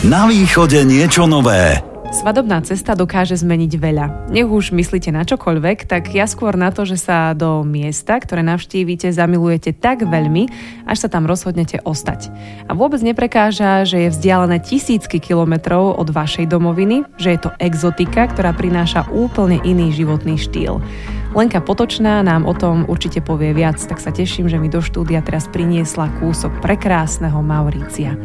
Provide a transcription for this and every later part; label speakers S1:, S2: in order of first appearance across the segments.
S1: Na východe niečo nové.
S2: Svadobná cesta dokáže zmeniť veľa. Nech už myslíte na čokoľvek, tak ja skôr na to, že sa do miesta, ktoré navštívite, zamilujete tak veľmi, až sa tam rozhodnete ostať. A vôbec neprekáža, že je vzdialené tisícky kilometrov od vašej domoviny, že je to exotika, ktorá prináša úplne iný životný štýl. Lenka Potočná nám o tom určite povie viac, tak sa teším, že mi do štúdia teraz priniesla kúsok prekrásneho Maurícia.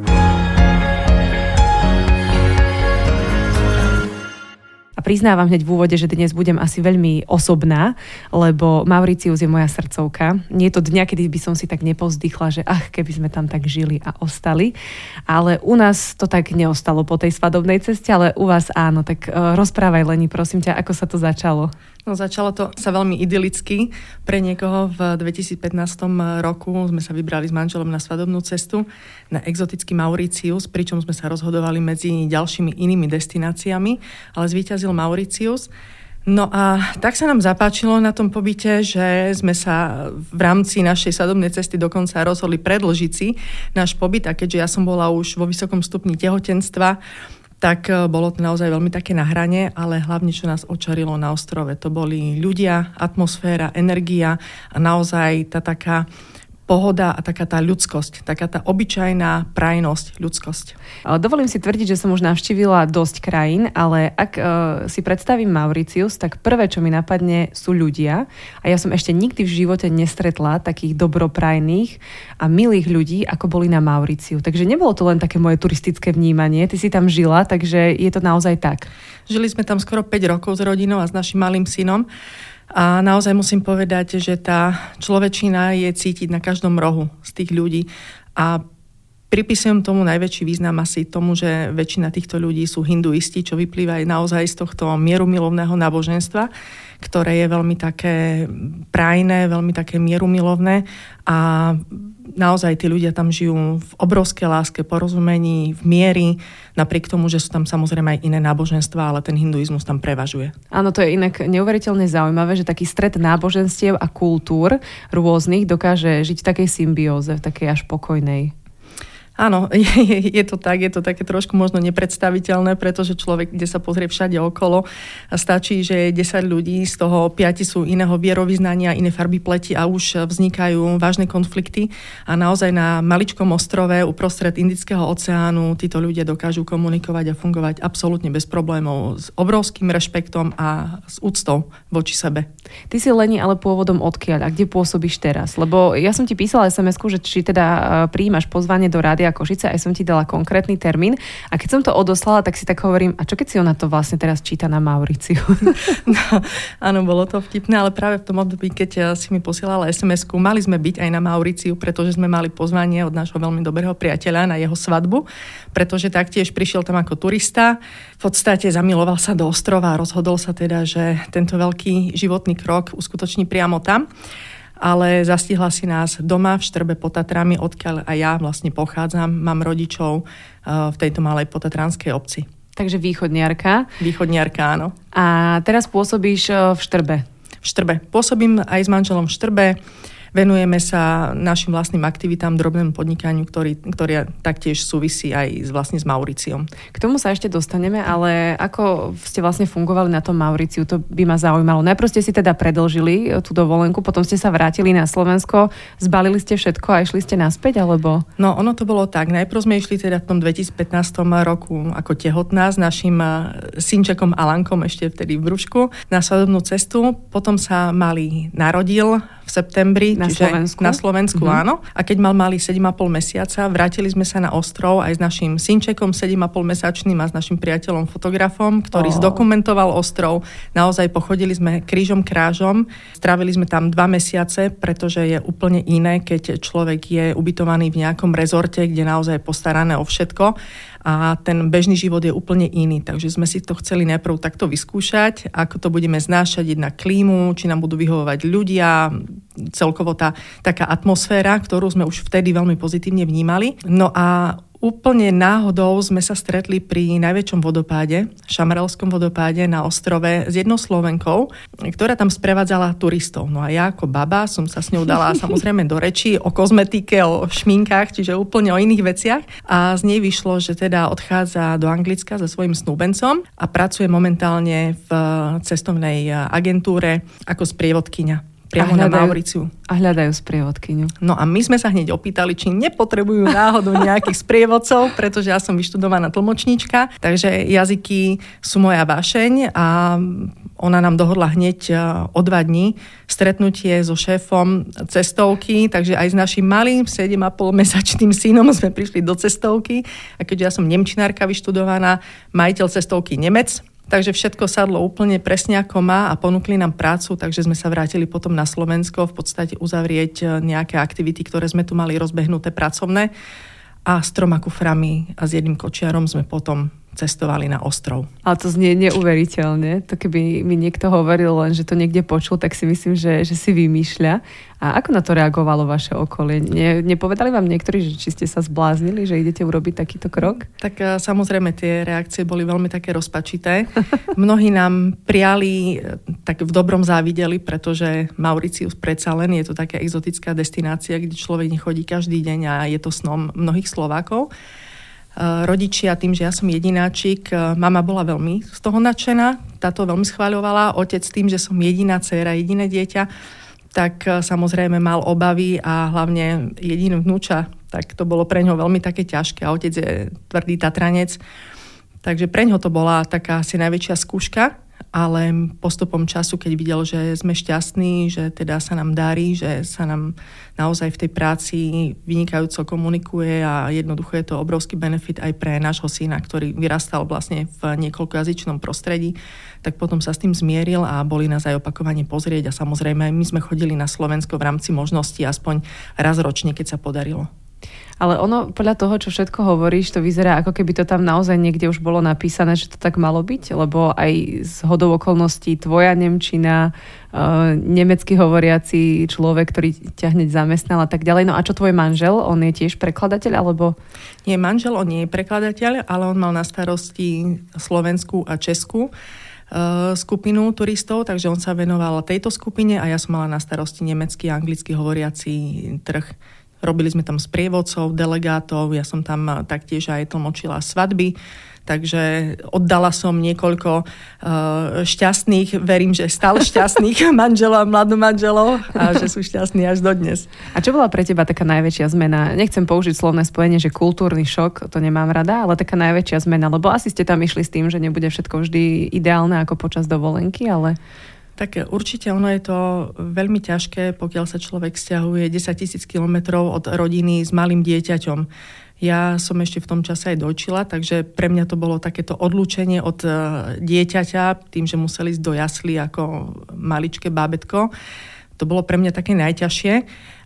S2: Priznávam hneď v úvode, že dnes budem asi veľmi osobná, lebo Mauricius je moja srdcovka. Nie je to dňa, kedy by som si tak nepozdychla, že ach, keby sme tam tak žili a ostali. Ale u nás to tak neostalo po tej svadobnej ceste, ale u vás áno. Tak uh, rozprávaj Leni, prosím ťa, ako sa to začalo.
S3: No začalo to sa veľmi idylicky. Pre niekoho v 2015 roku sme sa vybrali s manželom na svadobnú cestu na exotický Mauricius, pričom sme sa rozhodovali medzi ďalšími inými destináciami, ale zvíťazil Mauricius. No a tak sa nám zapáčilo na tom pobyte, že sme sa v rámci našej sadobnej cesty dokonca rozhodli predlžiť si náš pobyt a keďže ja som bola už vo vysokom stupni tehotenstva, tak e, bolo to naozaj veľmi také na hrane, ale hlavne, čo nás očarilo na ostrove, to boli ľudia, atmosféra, energia a naozaj tá taká pohoda a taká tá ľudskosť, taká tá obyčajná prajnosť, ľudskosť.
S2: Dovolím si tvrdiť, že som už navštívila dosť krajín, ale ak uh, si predstavím Mauricius, tak prvé, čo mi napadne, sú ľudia. A ja som ešte nikdy v živote nestretla takých dobroprajných a milých ľudí, ako boli na Mauriciu. Takže nebolo to len také moje turistické vnímanie. Ty si tam žila, takže je to naozaj tak.
S3: Žili sme tam skoro 5 rokov s rodinou a s našim malým synom. A naozaj musím povedať, že tá človečina je cítiť na každom rohu z tých ľudí. A pripisujem tomu najväčší význam asi tomu, že väčšina týchto ľudí sú hinduisti, čo vyplýva aj naozaj z tohto mierumilovného náboženstva, ktoré je veľmi také prajné, veľmi také mierumilovné a naozaj tí ľudia tam žijú v obrovskej láske, porozumení, v miery, napriek tomu, že sú tam samozrejme aj iné náboženstva, ale ten hinduizmus tam prevažuje.
S2: Áno, to je inak neuveriteľne zaujímavé, že taký stred náboženstiev a kultúr rôznych dokáže žiť v takej symbióze, v takej až pokojnej.
S3: Áno, je, je to tak, je to také trošku možno nepredstaviteľné, pretože človek, kde sa pozrie všade okolo, stačí, že je 10 ľudí, z toho 5 sú iného vierovýznania, iné farby pleti a už vznikajú vážne konflikty a naozaj na maličkom ostrove uprostred Indického oceánu títo ľudia dokážu komunikovať a fungovať absolútne bez problémov, s obrovským rešpektom a s úctou voči sebe.
S2: Ty si Leni ale pôvodom odkiaľ a kde pôsobíš teraz? Lebo ja som ti písala sms že či teda e, príjmaš pozvanie do rádia Košice, aj som ti dala konkrétny termín. A keď som to odoslala, tak si tak hovorím, a čo keď si ona to vlastne teraz číta na Mauriciu?
S3: No, áno, bolo to vtipné, ale práve v tom období, keď eh, si mi posielala sms mali sme byť aj na Mauriciu, pretože sme mali pozvanie od nášho veľmi dobrého priateľa na jeho svadbu, pretože taktiež prišiel tam ako turista, v podstate zamiloval sa do ostrova a rozhodol sa teda, že tento veľký životný krok uskutoční priamo tam ale zastihla si nás doma v Štrbe pod Tatrami, odkiaľ aj ja vlastne pochádzam. Mám rodičov uh, v tejto malej potatranskej obci.
S2: Takže východniarka.
S3: Východniarka, áno.
S2: A teraz pôsobíš uh, v Štrbe.
S3: V Štrbe. Pôsobím aj s manželom v Štrbe. Venujeme sa našim vlastným aktivitám, drobnému podnikaniu, ktorý, ktorý taktiež súvisí aj s, vlastne s Mauriciom.
S2: K tomu sa ešte dostaneme, ale ako ste vlastne fungovali na tom Mauriciu, to by ma zaujímalo. Najprv ste si teda predlžili e, tú dovolenku, potom ste sa vrátili na Slovensko, zbalili ste všetko a išli ste naspäť, alebo?
S3: No, ono to bolo tak. Najprv sme išli teda v tom 2015 roku ako tehotná s našim e, synčekom Alankom ešte vtedy v brúšku na svadobnú cestu. Potom sa mali narodil v septembri.
S2: Na Slovensku?
S3: Na Slovensku, mm-hmm. áno. A keď mal mali 7,5 mesiaca, vrátili sme sa na ostrov aj s našim synčekom 7,5 mesačným a s našim priateľom fotografom, ktorý oh. zdokumentoval ostrov. Naozaj pochodili sme krížom krážom. Strávili sme tam dva mesiace, pretože je úplne iné, keď človek je ubytovaný v nejakom rezorte, kde naozaj je postarané o všetko a ten bežný život je úplne iný. Takže sme si to chceli najprv takto vyskúšať, ako to budeme znášať na klímu, či nám budú vyhovovať ľudia, celkovo tá taká atmosféra, ktorú sme už vtedy veľmi pozitívne vnímali. No a Úplne náhodou sme sa stretli pri najväčšom vodopáde, Šamarelskom vodopáde na ostrove s jednou Slovenkou, ktorá tam sprevádzala turistov. No a ja ako baba som sa s ňou dala samozrejme do reči o kozmetike, o šminkách, čiže úplne o iných veciach. A z nej vyšlo, že teda odchádza do Anglicka so svojím snúbencom a pracuje momentálne v cestovnej agentúre ako sprievodkyňa priamo hľadajú, na Mauriciu.
S2: A hľadajú sprievodkyňu.
S3: No a my sme sa hneď opýtali, či nepotrebujú náhodou nejakých sprievodcov, pretože ja som vyštudovaná tlmočníčka, takže jazyky sú moja vášeň a ona nám dohodla hneď e, o dva dní stretnutie so šéfom cestovky, takže aj s našim malým 7,5 mesačným synom sme prišli do cestovky a keďže ja som nemčinárka vyštudovaná, majiteľ cestovky Nemec, Takže všetko sadlo úplne presne ako má a ponúkli nám prácu, takže sme sa vrátili potom na Slovensko v podstate uzavrieť e, nejaké aktivity, ktoré sme tu mali rozbehnuté pracovné. A s troma kuframi a s jedným kočiarom sme potom cestovali na ostrov.
S2: Ale to znie neuveriteľne. To keby mi niekto hovoril len, že to niekde počul, tak si myslím, že, že si vymýšľa. A ako na to reagovalo vaše okolie? Ne, nepovedali vám niektorí, že či ste sa zbláznili, že idete urobiť takýto krok?
S3: Tak e, samozrejme tie reakcie boli veľmi také rozpačité. Mnohí nám prijali, e, tak v dobrom závideli, pretože Mauricius predsa len je to taká exotická destinácia, kde človek nechodí každý deň a je to snom mnohých Slovákov. Eh, rodičia tým, že ja som jedináčik, eh, mama bola veľmi z toho nadšená, táto veľmi schváľovala, otec tým, že som jediná dcéra, jediné dieťa, tak eh, samozrejme mal obavy a hlavne jediný vnúča, tak to bolo pre ňo veľmi také ťažké a otec je tvrdý Tatranec, takže pre ňo to bola taká asi najväčšia skúška, ale postupom času, keď videl, že sme šťastní, že teda sa nám darí, že sa nám naozaj v tej práci vynikajúco komunikuje a jednoducho je to obrovský benefit aj pre nášho syna, ktorý vyrastal vlastne v niekoľkojazyčnom prostredí, tak potom sa s tým zmieril a boli nás aj opakovane pozrieť a samozrejme my sme chodili na Slovensko v rámci možnosti aspoň raz ročne, keď sa podarilo.
S2: Ale ono, podľa toho, čo všetko hovoríš, to vyzerá ako keby to tam naozaj niekde už bolo napísané, že to tak malo byť, lebo aj z hodou okolností tvoja Nemčina, uh, nemecky hovoriaci človek, ktorý ťa hneď zamestnal a tak ďalej. No a čo tvoj manžel? On je tiež prekladateľ, alebo?
S3: Nie, manžel, on nie je prekladateľ, ale on mal na starosti Slovensku a Česku uh, skupinu turistov, takže on sa venoval tejto skupine a ja som mala na starosti nemecký a anglicky hovoriaci trh. Robili sme tam sprievodcov, delegátov, ja som tam eh, taktiež aj tlmočila svadby, takže oddala som niekoľko uh, šťastných, verím, že stále šťastných manželov a mladú manželov a že sú šťastní až dodnes.
S2: A čo bola pre teba taká najväčšia zmena? Nechcem použiť slovné spojenie, že kultúrny šok, to nemám rada, ale taká najväčšia zmena, lebo asi ste tam išli s tým, že nebude všetko vždy ideálne ako počas dovolenky, ale...
S3: Tak určite ono je to veľmi ťažké, pokiaľ sa človek stiahuje 10 tisíc kilometrov od rodiny s malým dieťaťom. Ja som ešte v tom čase aj dojčila, takže pre mňa to bolo takéto odlúčenie od e, dieťaťa, tým, že museli ísť do jasly ako maličké bábetko. To bolo pre mňa také najťažšie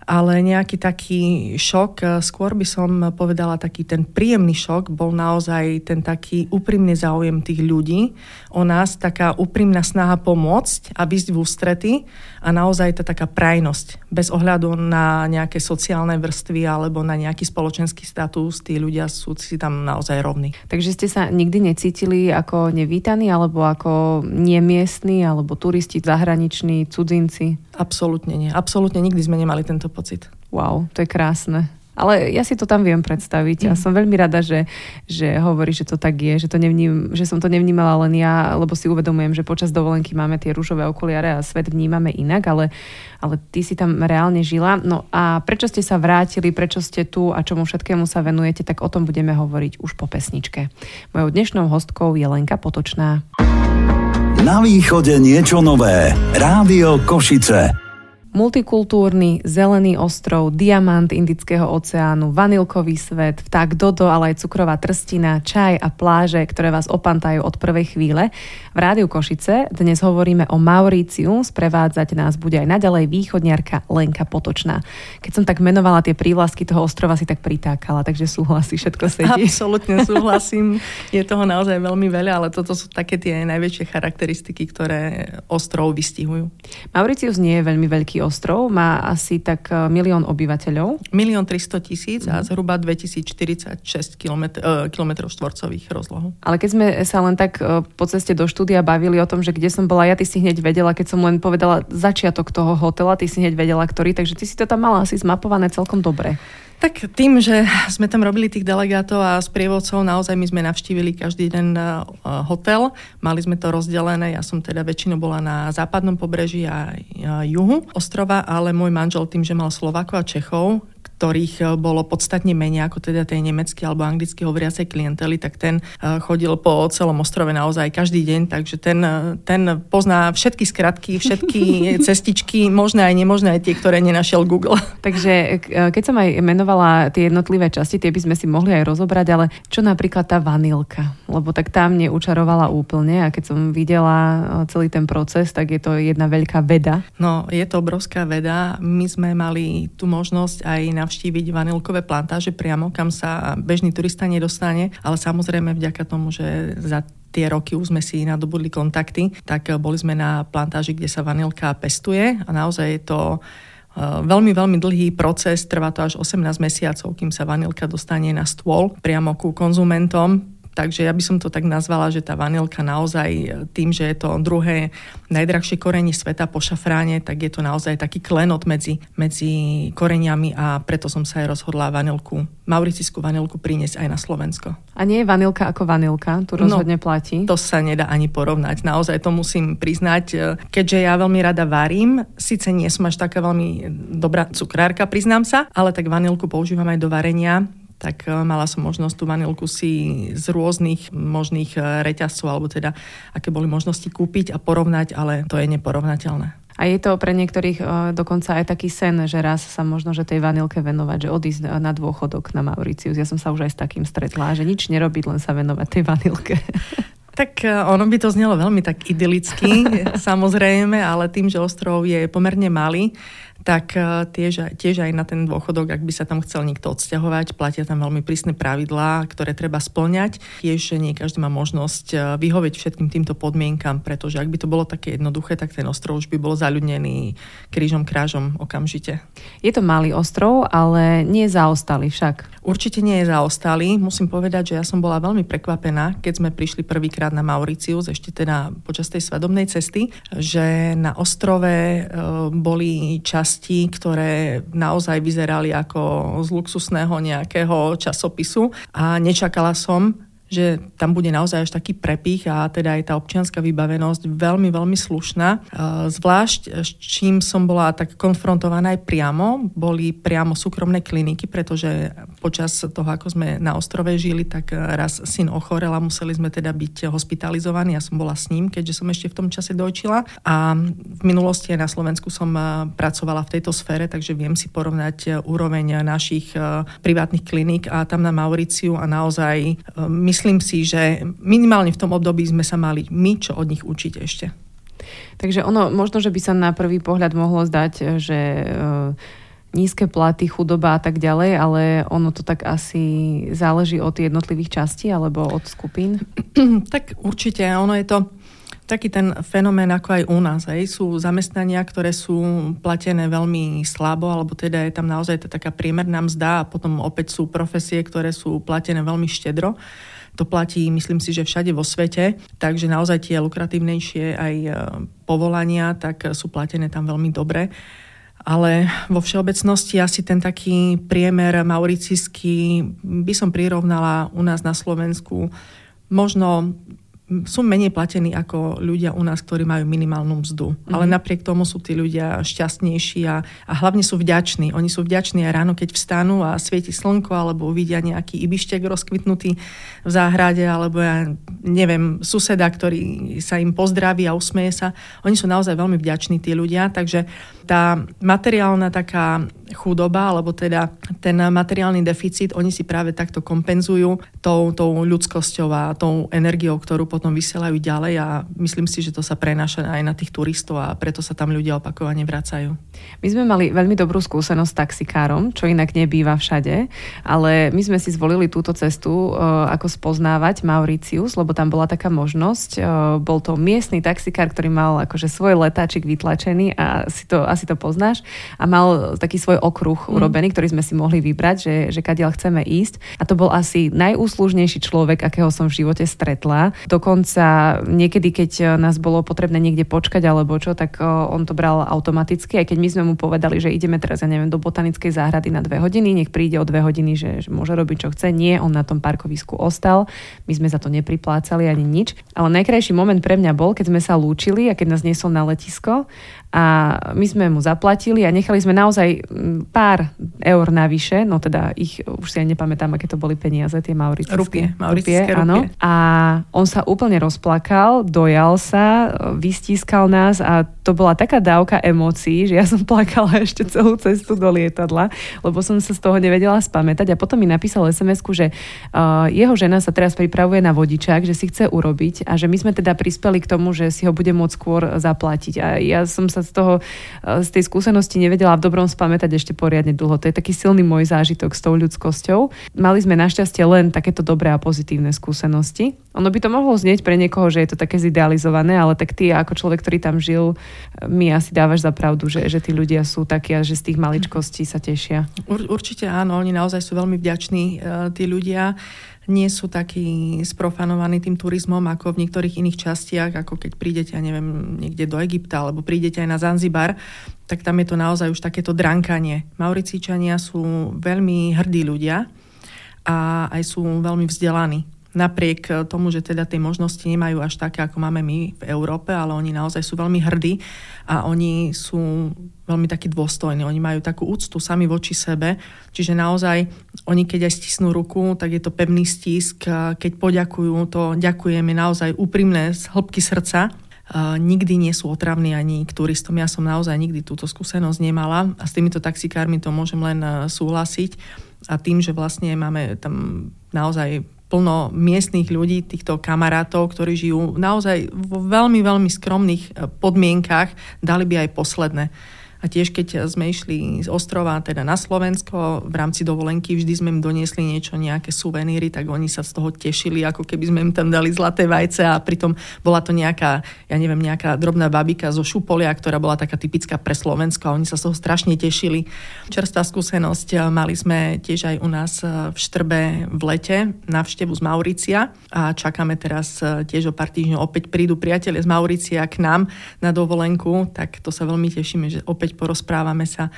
S3: ale nejaký taký šok, e, skôr by som povedala taký ten príjemný šok, bol naozaj ten taký úprimný záujem tých ľudí o nás, taká úprimná snaha pomôcť a vysť v ústrety a naozaj to taká prajnosť. Bez ohľadu na nejaké sociálne vrstvy alebo na nejaký spoločenský status, tí ľudia sú si tam naozaj rovní.
S2: Takže ste sa nikdy necítili ako nevítaní alebo ako nemiestní alebo turisti zahraniční, cudzinci?
S3: Absolútne nie. Absolútne nikdy sme nemali tento pocit.
S2: Wow, to je krásne. Ale ja si to tam viem predstaviť a mm. som veľmi rada, že, že hovorí, že to tak je, že, to nevním, že som to nevnímala len ja, lebo si uvedomujem, že počas dovolenky máme tie rúžové okuliare a svet vnímame inak, ale, ale ty si tam reálne žila. No a prečo ste sa vrátili, prečo ste tu a čomu všetkému sa venujete, tak o tom budeme hovoriť už po pesničke. Mojou dnešnou hostkou je Lenka Potočná.
S1: Na východe niečo nové. Rádio Košice.
S2: Multikultúrny, zelený ostrov, diamant Indického oceánu, vanilkový svet, vták Dodo, ale aj cukrová trstina, čaj a pláže, ktoré vás opantajú od prvej chvíle. V Rádiu Košice dnes hovoríme o Mauríciu, sprevádzať nás bude aj naďalej východniarka Lenka Potočná. Keď som tak menovala tie prívlasky toho ostrova, si tak pritákala, takže súhlasí, všetko sedí.
S3: Absolutne súhlasím, je toho naozaj veľmi veľa, ale toto sú také tie najväčšie charakteristiky, ktoré ostrov vystihujú.
S2: Mauricius nie je veľmi veľký ostrov, má asi tak e, milión obyvateľov.
S3: Milión 300 tisíc a mhm. zhruba 2046 km, km štvorcových rozlohu.
S2: Ale keď sme sa len tak po ceste do štúdia bavili o tom, že kde som bola, ja ty si hneď vedela, keď som len povedala začiatok toho hotela, ty si hneď vedela, ktorý, takže ty si to tam mala asi zmapované celkom dobre.
S3: Tak tým, že sme tam robili tých delegátov a sprievodcov, naozaj my sme navštívili každý den e, hotel. Mali sme to rozdelené, ja som teda väčšinou bola na západnom pobreží a juhu ostrova, ale môj manžel tým, že mal Slovákov a Čechov, ktorých eh, bolo podstatne menej ako teda tej nemecky alebo anglicky hovoriacej klientely, tak ten eh, chodil po celom ostrove naozaj každý deň, takže ten, eh, ten pozná všetky skratky, všetky cestičky, možné aj nemožné, aj tie, ktoré nenašiel Google.
S2: Takže keď som aj menovala tie jednotlivé časti, tie by sme si mohli aj rozobrať, ale čo napríklad tá vanilka? Lebo tak tam mne učarovala úplne a keď som videla celý ten proces, tak je to jedna veľká veda.
S3: No, je to obrovská veda. My sme mali tú možnosť aj na navštíviť vanilkové plantáže priamo, kam sa bežný turista nedostane, ale samozrejme vďaka tomu, že za tie roky už sme si nadobudli kontakty, tak boli sme na plantáži, kde sa vanilka pestuje a naozaj je to e, veľmi, veľmi dlhý proces, trvá to až 18 mesiacov, kým sa vanilka dostane na stôl priamo ku konzumentom Takže ja by som to tak nazvala, že tá vanilka naozaj e, tým, že je to druhé najdrahšie korenie sveta po šafráne, tak je to naozaj taký klenot medzi, medzi koreniami a preto som sa aj rozhodla vanilku, mauricijskú vanilku priniesť aj na Slovensko.
S2: A nie je vanilka ako vanilka, tu no, rozhodne no, platí?
S3: To sa nedá ani porovnať, naozaj to musím priznať. E, keďže ja veľmi rada varím, síce nie som až taká veľmi dobrá cukrárka, priznám sa, ale tak vanilku používam aj do varenia tak e, mala som možnosť tú vanilku si z rôznych možných e, reťazcov, alebo teda aké boli možnosti kúpiť a porovnať, ale to je neporovnateľné.
S2: A je to pre niektorých uh, dokonca aj taký sen, že raz sa možno že tej vanilke venovať, že odísť na dôchodok na Mauricius. Ja som sa už aj s takým stretla, že nič nerobiť, len sa venovať tej vanilke.
S3: Tak ono by to znelo veľmi tak idylicky, samozrejme, ale tým, že ostrov je pomerne malý, tak e, tiež, tiež aj na ten dôchodok, ak by sa tam chcel niekto odsťahovať, platia tam veľmi prísne pravidlá, ktoré treba splňať. Tiež nie každý má možnosť e, vyhovieť všetkým týmto podmienkam, pretože ak by to bolo také jednoduché, tak ten ostrov už by bol zaľudnený krížom krážom okamžite.
S2: Je to malý ostrov, ale nie je zaostalý však.
S3: Určite nie je zaostalý. Musím povedať, že ja som bola veľmi prekvapená, keď sme prišli prvýkrát na Mauricius, ešte teda počas tej svadobnej cesty, že na ostrove e, boli čas časti, ktoré naozaj vyzerali ako z luxusného nejakého časopisu a nečakala som, že tam bude naozaj až taký prepich a teda aj tá občianská vybavenosť veľmi, veľmi slušná. E, zvlášť s čím som bola tak konfrontovaná aj priamo, boli priamo súkromné kliniky, pretože počas toho, ako sme na ostrove žili, tak raz syn ochorel a museli sme teda byť hospitalizovaní. Ja som bola s ním, keďže som ešte v tom čase dojčila a v minulosti aj na Slovensku som e, pracovala v tejto sfére, takže viem si porovnať e, úroveň našich privátnych kliník a tam na Mauriciu a naozaj myslím, myslím si, že minimálne v tom období sme sa mali my čo od nich učiť ešte.
S2: Takže ono, možno, že by sa na prvý pohľad mohlo zdať, že e, nízke platy, chudoba a tak ďalej, ale ono to tak asi záleží od jednotlivých častí alebo od skupín?
S3: tak určite, ono je to taký ten fenomén ako aj u nás. Hej. Sú zamestnania, ktoré sú platené veľmi slabo, alebo teda je tam naozaj taká priemerná mzda a potom opäť sú profesie, ktoré sú platené veľmi štedro. To platí, myslím si, že všade vo svete, takže naozaj tie lukratívnejšie aj e, povolania, tak sú platené tam veľmi dobre. Ale vo všeobecnosti asi ten taký priemer mauricijský by som prirovnala u nás na Slovensku možno sú menej platení ako ľudia u nás, ktorí majú minimálnu mzdu. Mm-hmm. Ale napriek tomu sú tí ľudia šťastnejší a, a hlavne sú vďační. Oni sú vďační aj ráno, keď vstanú a svieti slnko, alebo uvidia nejaký ibištek rozkvitnutý v záhrade, alebo ja neviem, suseda, ktorý sa im pozdraví a usmeje sa. Oni sú naozaj veľmi vďační tí ľudia, takže tá materiálna taká chudoba, alebo teda ten materiálny deficit, oni si práve takto kompenzujú tou, tou ľudskosťou a tou energiou, ktorú potom vysielajú ďalej a myslím si, že to sa prenáša aj na tých turistov a preto sa tam ľudia opakovane vracajú.
S2: My sme mali veľmi dobrú skúsenosť s taxikárom, čo inak nebýva všade, ale my sme si zvolili túto cestu, ako spoznávať Mauricius, lebo tam bola taká možnosť. Bol to miestny taxikár, ktorý mal akože svoj letáčik vytlačený a si to, asi to poznáš a mal taký svoj okruh mm. urobený, ktorý sme si mohli vybrať, že, že kadiaľ chceme ísť. A to bol asi najúslužnejší človek, akého som v živote stretla. Dokonca niekedy, keď nás bolo potrebné niekde počkať alebo čo, tak on to bral automaticky, aj keď my sme mu povedali, že ideme teraz, ja neviem, do botanickej záhrady na dve hodiny, nech príde o dve hodiny, že, že môže robiť, čo chce. Nie, on na tom parkovisku ostal. My sme za to nepriplácali ani nič. Ale najkrajší moment pre mňa bol, keď sme sa lúčili a keď nás niesol na letisko a my sme mu zaplatili a nechali sme naozaj pár eur navyše, no teda ich, už si aj nepamätám, aké to boli peniaze, tie mauricijské.
S3: Rupie, mauricijské rupie, áno.
S2: A on sa úplne rozplakal, dojal sa, vystískal nás a to bola taká dávka emócií, že ja som plakala ešte celú cestu do lietadla, lebo som sa z toho nevedela spamätať a potom mi napísal sms že uh, jeho žena sa teraz pripravuje na vodičák, že si chce urobiť a že my sme teda prispeli k tomu, že si ho bude môcť skôr zaplatiť. A ja som sa z toho, uh, z tej skúsenosti nevedela v dobrom spamätať ešte poriadne dlho. To je taký silný môj zážitok s tou ľudskosťou. Mali sme našťastie len takéto dobré a pozitívne skúsenosti. Ono by to mohlo znieť pre niekoho, že je to také zidealizované, ale tak ty ako človek, ktorý tam žil, mi asi dávaš za pravdu, že, že tí ľudia sú takí a že z tých maličkostí sa tešia.
S3: Ur, určite áno, oni naozaj sú veľmi vďační, uh, tí ľudia nie sú takí sprofanovaní tým turizmom ako v niektorých iných častiach, ako keď prídete, ja neviem, niekde do Egypta alebo prídete aj na Zanzibar, tak tam je to naozaj už takéto drankanie. Mauricíčania sú veľmi hrdí ľudia a aj sú veľmi vzdelaní napriek tomu, že teda tie možnosti nemajú až také, ako máme my v Európe, ale oni naozaj sú veľmi hrdí a oni sú veľmi takí dôstojní. Oni majú takú úctu sami voči sebe, čiže naozaj oni keď aj stisnú ruku, tak je to pevný stisk. Keď poďakujú, to ďakujeme naozaj úprimné z hĺbky srdca. nikdy nie sú otravní ani k turistom. Ja som naozaj nikdy túto skúsenosť nemala a s týmito taxikármi to môžem len súhlasiť. A tým, že vlastne máme tam naozaj plno miestných ľudí, týchto kamarátov, ktorí žijú naozaj vo veľmi, veľmi skromných eh, podmienkach, dali by aj posledné. A tiež keď sme išli z ostrova teda na Slovensko, v rámci dovolenky vždy sme im doniesli niečo, nejaké suveníry, tak oni sa z toho tešili, ako keby sme im tam dali zlaté vajce a pritom bola to nejaká, ja neviem, nejaká drobná babika zo Šupolia, ktorá bola taká typická pre Slovensko a oni sa z toho strašne tešili. Čerstvá skúsenosť, mali sme tiež aj u nás v Štrbe v lete navštevu z Mauricia a čakáme teraz tiež o pár týždňov opäť prídu priatelia z Mauricia k nám na dovolenku, tak to sa veľmi tešíme, že opäť opäť porozprávame sa,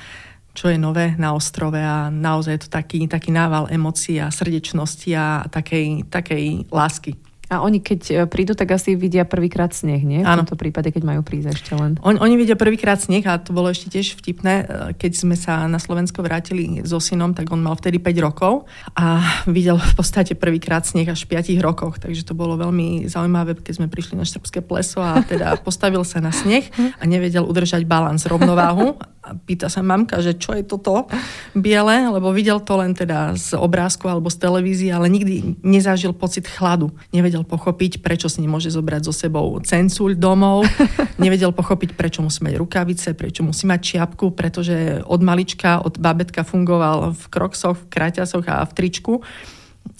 S3: čo je nové na ostrove a naozaj je to taký, taký nával emócií a srdečnosti a takej, takej lásky.
S2: A oni keď e, prídu, tak asi vidia prvýkrát sneh, nie? V Áno. tomto prípade, keď majú prísť ešte len.
S3: On, oni vidia prvýkrát sneh a to bolo ešte tiež vtipné. E, keď sme sa na Slovensko vrátili so synom, tak on mal vtedy 5 rokov a videl v podstate prvýkrát sneh až v 5 rokoch. Takže to bolo veľmi zaujímavé, keď sme prišli na Štrbské pleso a teda postavil sa na sneh a nevedel udržať balans, rovnováhu a pýta sa mamka, že čo je toto biele, lebo videl to len teda z obrázku alebo z televízie, ale nikdy nezažil pocit chladu. Nevedel pochopiť, prečo si nemôže zobrať so sebou cencuľ domov, nevedel pochopiť, prečo musí mať rukavice, prečo musí mať čiapku, pretože od malička, od babetka fungoval v kroksoch, v kraťasoch a v tričku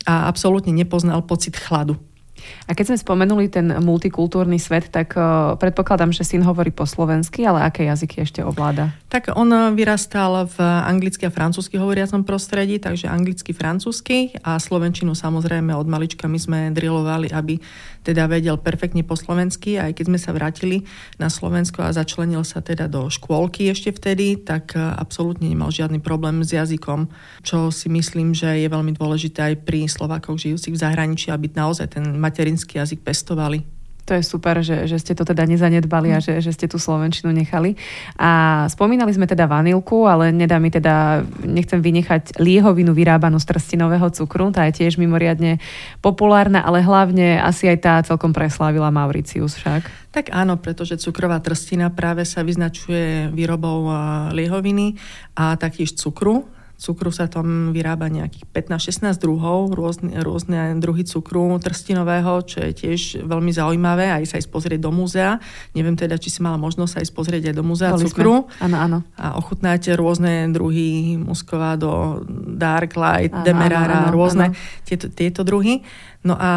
S3: a absolútne nepoznal pocit chladu.
S2: A keď sme spomenuli ten multikultúrny svet, tak uh, predpokladám, že syn hovorí po slovensky, ale aké jazyky ešte ovláda?
S3: Tak on vyrastal v anglicky a francúzsky hovoriacom prostredí, takže anglicky, francúzsky a slovenčinu samozrejme od malička my sme drilovali, aby teda vedel perfektne po slovensky. Aj keď sme sa vrátili na Slovensko a začlenil sa teda do škôlky ešte vtedy, tak e, absolútne nemal žiadny problém s jazykom, čo si myslím, že je veľmi dôležité aj pri Slovákoch žijúcich v zahraničí, aby naozaj ten materinský jazyk pestovali.
S2: To je super, že, že ste to teda nezanedbali a mm. že, že ste tú Slovenčinu nechali. A spomínali sme teda vanilku, ale nedá mi teda, nechcem vynechať liehovinu vyrábanú z trstinového cukru. Tá je tiež mimoriadne populárna, ale hlavne asi aj tá celkom preslávila Mauricius však.
S3: Tak áno, pretože cukrová trstina práve sa vyznačuje výrobou liehoviny a taktiež cukru Cukru sa tam vyrába nejakých 15-16 druhov, rôzne, rôzne druhy cukru trstinového, čo je tiež veľmi zaujímavé, aj sa ísť pozrieť do múzea. Neviem teda, či si mala možnosť ísť pozrieť aj do múzea Boli cukru.
S2: Áno, áno.
S3: A ochutnáte rôzne druhy muskovado, dark light, demerara, rôzne áno. Tieto, tieto druhy. No a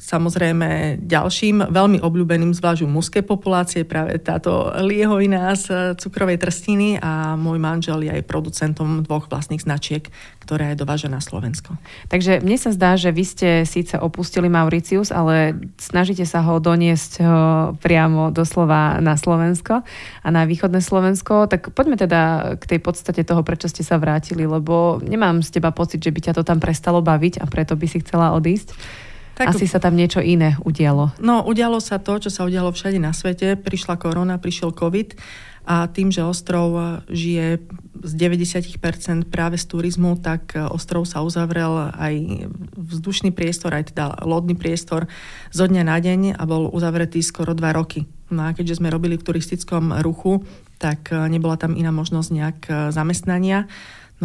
S3: samozrejme ďalším veľmi obľúbeným zvlášť u mužskej populácie práve táto liehoviná z cukrovej trstiny a môj manžel je aj producentom dvoch vlastných značiek, ktorá je dovážená na Slovensko.
S2: Takže mne sa zdá, že vy ste síce opustili Mauricius, ale snažíte sa ho doniesť ho priamo doslova na Slovensko a na východné Slovensko. Tak poďme teda k tej podstate toho, prečo ste sa vrátili, lebo nemám z teba pocit, že by ťa to tam prestalo baviť a preto by si chcela odísť. Tak, Asi sa tam niečo iné udialo.
S3: No, udialo sa to, čo sa udialo všade na svete. Prišla korona, prišiel COVID a tým, že ostrov žije z 90% práve z turizmu, tak ostrov sa uzavrel aj vzdušný priestor, aj teda lodný priestor zo dňa na deň a bol uzavretý skoro dva roky. No a keďže sme robili v turistickom ruchu, tak nebola tam iná možnosť nejak zamestnania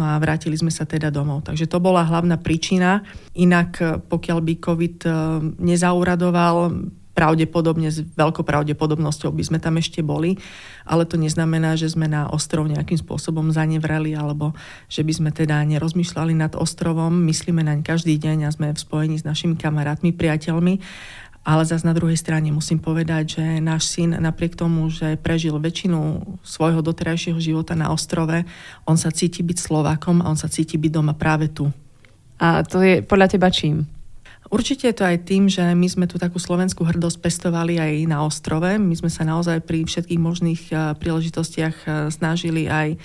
S3: No a vrátili sme sa teda domov. Takže to bola hlavná príčina. Inak eh, pokiaľ by COVID eh, nezauradoval, pravdepodobne, s veľkou pravdepodobnosťou by sme tam ešte boli, ale to neznamená, že sme na ostrov nejakým spôsobom zanevreli alebo že by sme teda nerozmýšľali nad ostrovom. Myslíme naň každý deň a sme v spojení s našimi kamarátmi, priateľmi ale zase na druhej strane musím povedať, že náš syn napriek tomu, že prežil väčšinu svojho doterajšieho života na ostrove, on sa cíti byť Slovákom a on sa cíti byť doma práve tu.
S2: A to je podľa teba čím?
S3: Určite je to aj tým, že my sme tu takú slovenskú hrdosť pestovali aj na ostrove. My sme sa naozaj pri všetkých možných eh, príležitostiach eh, snažili aj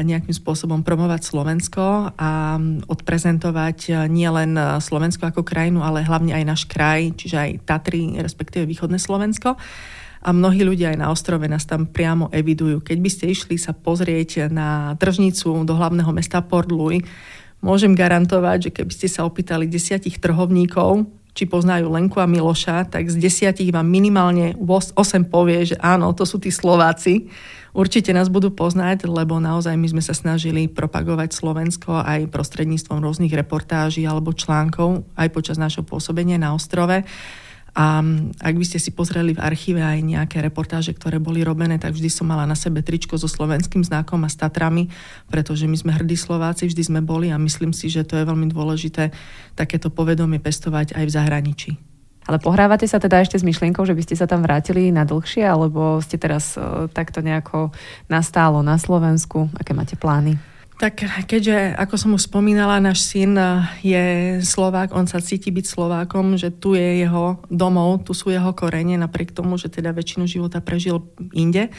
S3: nejakým spôsobom promovať Slovensko a odprezentovať nielen Slovensko ako krajinu, ale hlavne aj náš kraj, čiže aj Tatry, respektíve východné Slovensko a mnohí ľudia aj na ostrove nás tam priamo evidujú. Keď by ste išli sa pozrieť na tržnicu do hlavného mesta Port Louis, môžem garantovať, že keby ste sa opýtali desiatich trhovníkov, či poznajú Lenku a Miloša, tak z desiatich vám minimálne 8 povie, že áno, to sú tí Slováci. Určite nás budú poznať, lebo naozaj my sme sa snažili propagovať Slovensko aj prostredníctvom rôznych reportáží alebo článkov aj počas našho pôsobenia na ostrove. A ak by ste si pozreli v archíve aj nejaké reportáže, ktoré boli robené, tak vždy som mala na sebe tričko so slovenským znakom a s Tatrami, pretože my sme hrdí Slováci, vždy sme boli a myslím si, že to je veľmi dôležité takéto povedomie pestovať aj v zahraničí.
S2: Ale pohrávate sa teda ešte s myšlienkou, že by ste sa tam vrátili na dlhšie, alebo ste teraz uh, takto nejako nastálo na Slovensku? Aké máte plány?
S3: Tak keďže, ako som už spomínala, náš syn eh, je Slovák, on sa cíti byť Slovákom, že tu je jeho domov, tu sú jeho korene, napriek tomu, že teda väčšinu života prežil inde,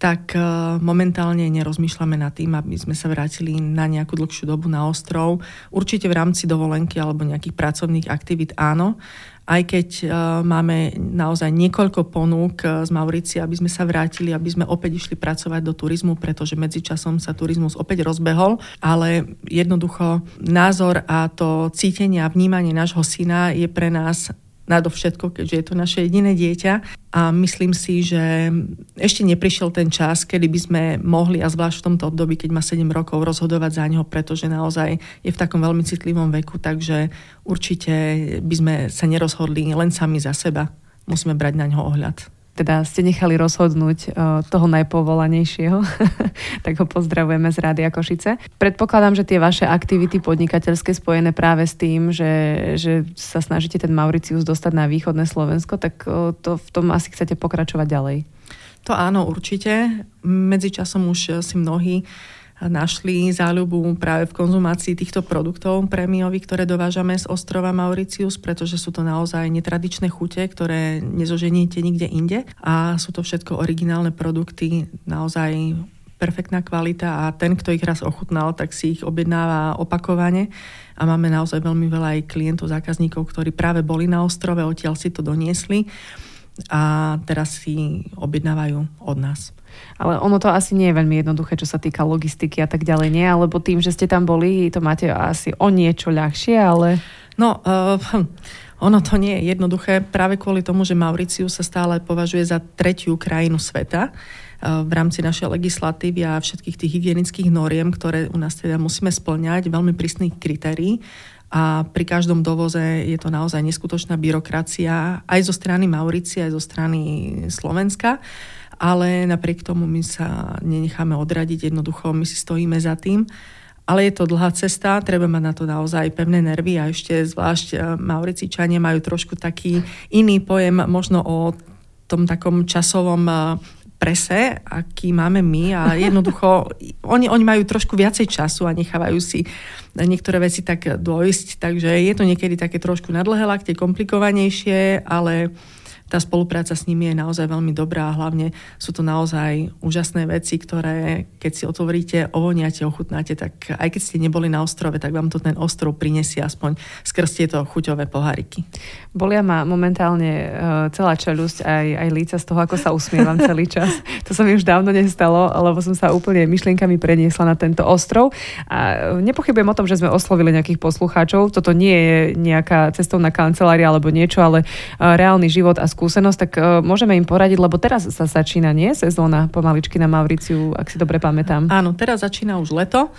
S3: tak eh, momentálne nerozmýšľame nad tým, aby sme sa vrátili na nejakú dlhšiu dobu na ostrov. Určite v rámci dovolenky alebo nejakých pracovných aktivít áno, aj keď uh, máme naozaj niekoľko ponúk uh, z Mauricia, aby sme sa vrátili, aby sme opäť išli pracovať do turizmu, pretože medzičasom sa turizmus opäť rozbehol, ale jednoducho názor a to cítenie a vnímanie nášho syna je pre nás nadovšetko, keďže je to naše jediné dieťa. A myslím si, že ešte neprišiel ten čas, kedy by sme mohli, a zvlášť v tomto období, keď má 7 rokov, rozhodovať za neho, pretože naozaj je v takom veľmi citlivom veku, takže určite by sme sa nerozhodli len sami za seba. Musíme brať na ňo ohľad
S2: teda ste nechali rozhodnúť uh, toho najpovolanejšieho, tak ho pozdravujeme z Rádia Košice. Predpokladám, že tie vaše aktivity podnikateľské spojené práve s tým, že, že sa snažíte ten Mauricius dostať na východné Slovensko, tak uh, to v tom asi chcete pokračovať ďalej.
S3: To áno, určite. Medzičasom už si mnohí našli záľubu práve v konzumácii týchto produktov prémiových, ktoré dovážame z ostrova Mauricius, pretože sú to naozaj netradičné chute, ktoré nezoženiete nikde inde. A sú to všetko originálne produkty, naozaj perfektná kvalita a ten, kto ich raz ochutnal, tak si ich objednáva opakovane. A máme naozaj veľmi veľa aj klientov, zákazníkov, ktorí práve boli na ostrove, odtiaľ si to doniesli a teraz si objednávajú od nás.
S2: Ale ono to asi nie je veľmi jednoduché, čo sa týka logistiky a tak ďalej, nie? Alebo tým, že ste tam boli, to máte asi o niečo ľahšie, ale...
S3: No, uh, ono to nie je jednoduché práve kvôli tomu, že Mauricius sa stále považuje za tretiu krajinu sveta v rámci našej legislatívy a všetkých tých hygienických noriem, ktoré u nás teda musíme splňať, veľmi prísnych kritérií a pri každom dovoze je to naozaj neskutočná byrokracia aj zo strany Mauricie, aj zo strany Slovenska ale napriek tomu my sa nenecháme odradiť, jednoducho my si stojíme za tým. Ale je to dlhá cesta, treba mať na to naozaj pevné nervy a ešte zvlášť e, Mauricičania majú trošku taký iný pojem možno o tom takom časovom e, prese, aký máme my a jednoducho oni, oni majú trošku viacej času a nechávajú si niektoré veci tak dojsť, takže je to niekedy také trošku nadlhé lakte, komplikovanejšie, ale tá spolupráca s nimi je naozaj veľmi dobrá a hlavne sú to naozaj úžasné veci, ktoré keď si otvoríte, ovoniate, ochutnáte, tak aj keď ste neboli na ostrove, tak vám to ten ostrov prinesie aspoň skrz tieto chuťové poháriky.
S2: Bolia ma momentálne uh, celá čelusť, aj, aj líca z toho, ako sa usmievam celý čas. To sa mi už dávno nestalo, lebo som sa úplne myšlienkami preniesla na tento ostrov. A nepochybujem o tom, že sme oslovili nejakých poslucháčov. Toto nie je nejaká cestovná kancelária alebo niečo, ale uh, reálny život a skúsenosť skúsenosť, tak uh, môžeme im poradiť, lebo teraz sa začína, nie? Sezóna pomaličky na Mauriciu, ak si dobre pamätám.
S3: Áno, teraz začína už leto.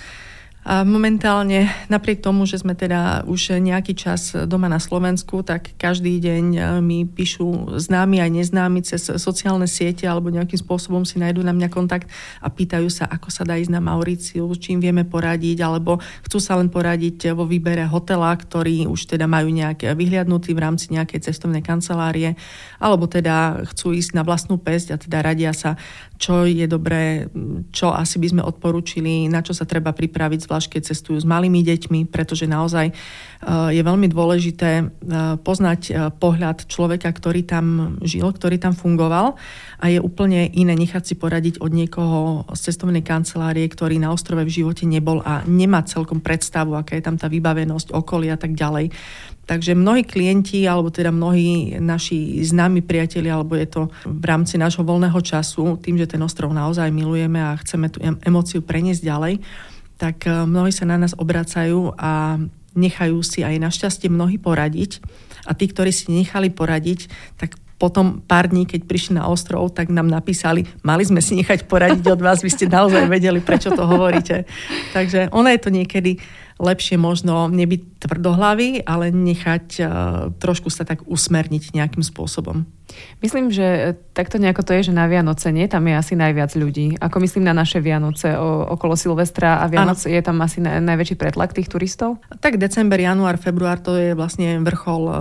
S3: A momentálne, napriek tomu, že sme teda už nejaký čas doma na Slovensku, tak každý deň e, mi píšu známi aj neznámi cez sociálne siete alebo nejakým spôsobom si nájdú na mňa kontakt a pýtajú sa, ako sa dá ísť na Mauriciu, čím vieme poradiť, alebo chcú sa len poradiť vo výbere hotela, ktorý už teda majú nejaké vyhliadnutý v rámci nejakej cestovnej kancelárie, alebo teda chcú ísť na vlastnú pesť a teda radia sa, čo je dobré, čo asi by sme odporúčili, na čo sa treba pripraviť, zvlášť keď cestujú s malými deťmi, pretože naozaj eh, je veľmi dôležité eh, poznať eh, pohľad človeka, ktorý tam žil, ktorý tam fungoval a je úplne iné nechať si poradiť od niekoho z cestovnej kancelárie, ktorý na ostrove v živote nebol a nemá celkom predstavu, aká je tam tá vybavenosť, okolia a tak ďalej. Takže mnohí klienti, alebo teda mnohí naši známi priatelia, alebo je to v rámci nášho voľného času, tým, že ten ostrov naozaj milujeme a chceme tú emóciu preniesť ďalej, tak eh, mnohí sa na nás obracajú a nechajú si aj našťastie mnohí poradiť. A tí, ktorí si nechali poradiť, tak potom pár dní, keď prišli na ostrov, tak nám napísali, mali sme si nechať poradiť od vás, vy ste naozaj vedeli, prečo to hovoríte. Takže ona je to niekedy lepšie možno nebyť tvrdohlavý, ale nechať uh, trošku sa tak usmerniť nejakým spôsobom.
S2: Myslím, že takto nejako to je, že na Vianoce nie, tam je asi najviac ľudí. Ako myslím na naše Vianoce o, okolo Silvestra a Vianoc ano. je tam asi na, najväčší pretlak tých turistov?
S3: Tak december, január, február to je vlastne vrchol uh,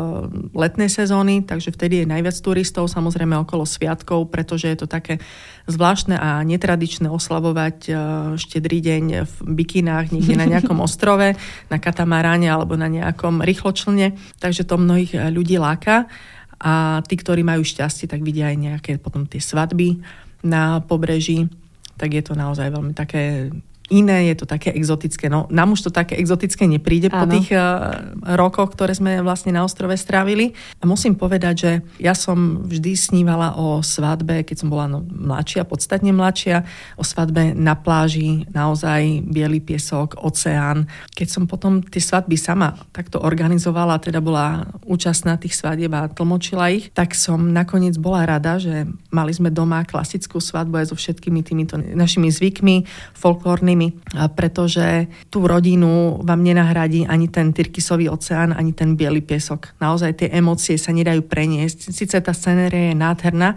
S3: letnej sezóny, takže vtedy je najviac turistov, samozrejme okolo sviatkov, pretože je to také zvláštne a netradičné oslavovať uh, štedrý deň v bikinách niekde na nejakom ostrove, na katamaráne alebo na nejakom rýchločlne, takže to mnohých eh, ľudí láka. A tí, ktorí majú šťastie, tak vidia aj nejaké potom tie svadby na pobreží, tak je to naozaj veľmi také iné, je to také exotické. No, nám už to také exotické nepríde ano. po tých uh, rokoch, ktoré sme vlastne na ostrove strávili. A musím povedať, že ja som vždy snívala o svadbe, keď som bola no, mladšia, podstatne mladšia, o svadbe na pláži, naozaj biely piesok, oceán. Keď som potom tie svadby sama takto organizovala, teda bola účastná tých svadieb a tlmočila ich, tak som nakoniec bola rada, že mali sme doma klasickú svadbu aj so všetkými týmito našimi zvykmi, folklórnymi rodinami, pretože tú rodinu vám nenahradí ani ten Tyrkisový oceán, ani ten biely piesok. Naozaj tie emócie sa nedajú preniesť. Sice tá scenéria je nádherná,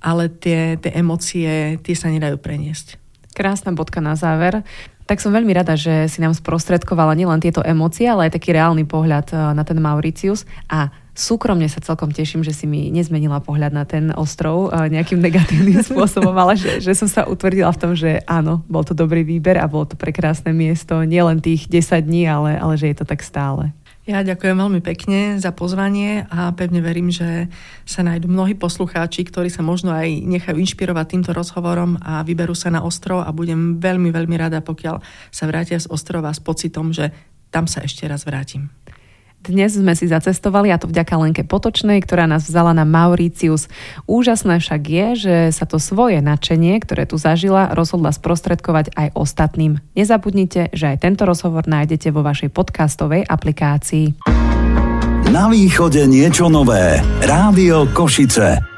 S3: ale tie, tie emócie tie sa nedajú preniesť.
S2: Krásna bodka na záver. Tak som veľmi rada, že si nám sprostredkovala nielen tieto emócie, ale aj taký reálny pohľad eh, na ten Mauricius. A súkromne sa celkom teším, že si mi nezmenila pohľad na ten ostrov nejakým negatívnym spôsobom, ale že, že som sa utvrdila v tom, že áno, bol to dobrý výber a bolo to prekrásne miesto. Nielen tých 10 dní, ale, ale že je to tak stále.
S3: Ja ďakujem veľmi pekne za pozvanie a pevne verím, že sa nájdú mnohí poslucháči, ktorí sa možno aj nechajú inšpirovať týmto rozhovorom a vyberú sa na ostrov a budem veľmi, veľmi rada, pokiaľ sa vrátia z ostrova s pocitom, že tam sa ešte raz vrátim.
S2: Dnes sme si zacestovali a to vďaka Lenke Potočnej, ktorá nás vzala na Mauricius. Úžasné však je, že sa to svoje nadšenie, ktoré tu zažila, rozhodla sprostredkovať aj ostatným. Nezabudnite, že aj tento rozhovor nájdete vo vašej podcastovej aplikácii.
S1: Na východe niečo nové. Rádio Košice.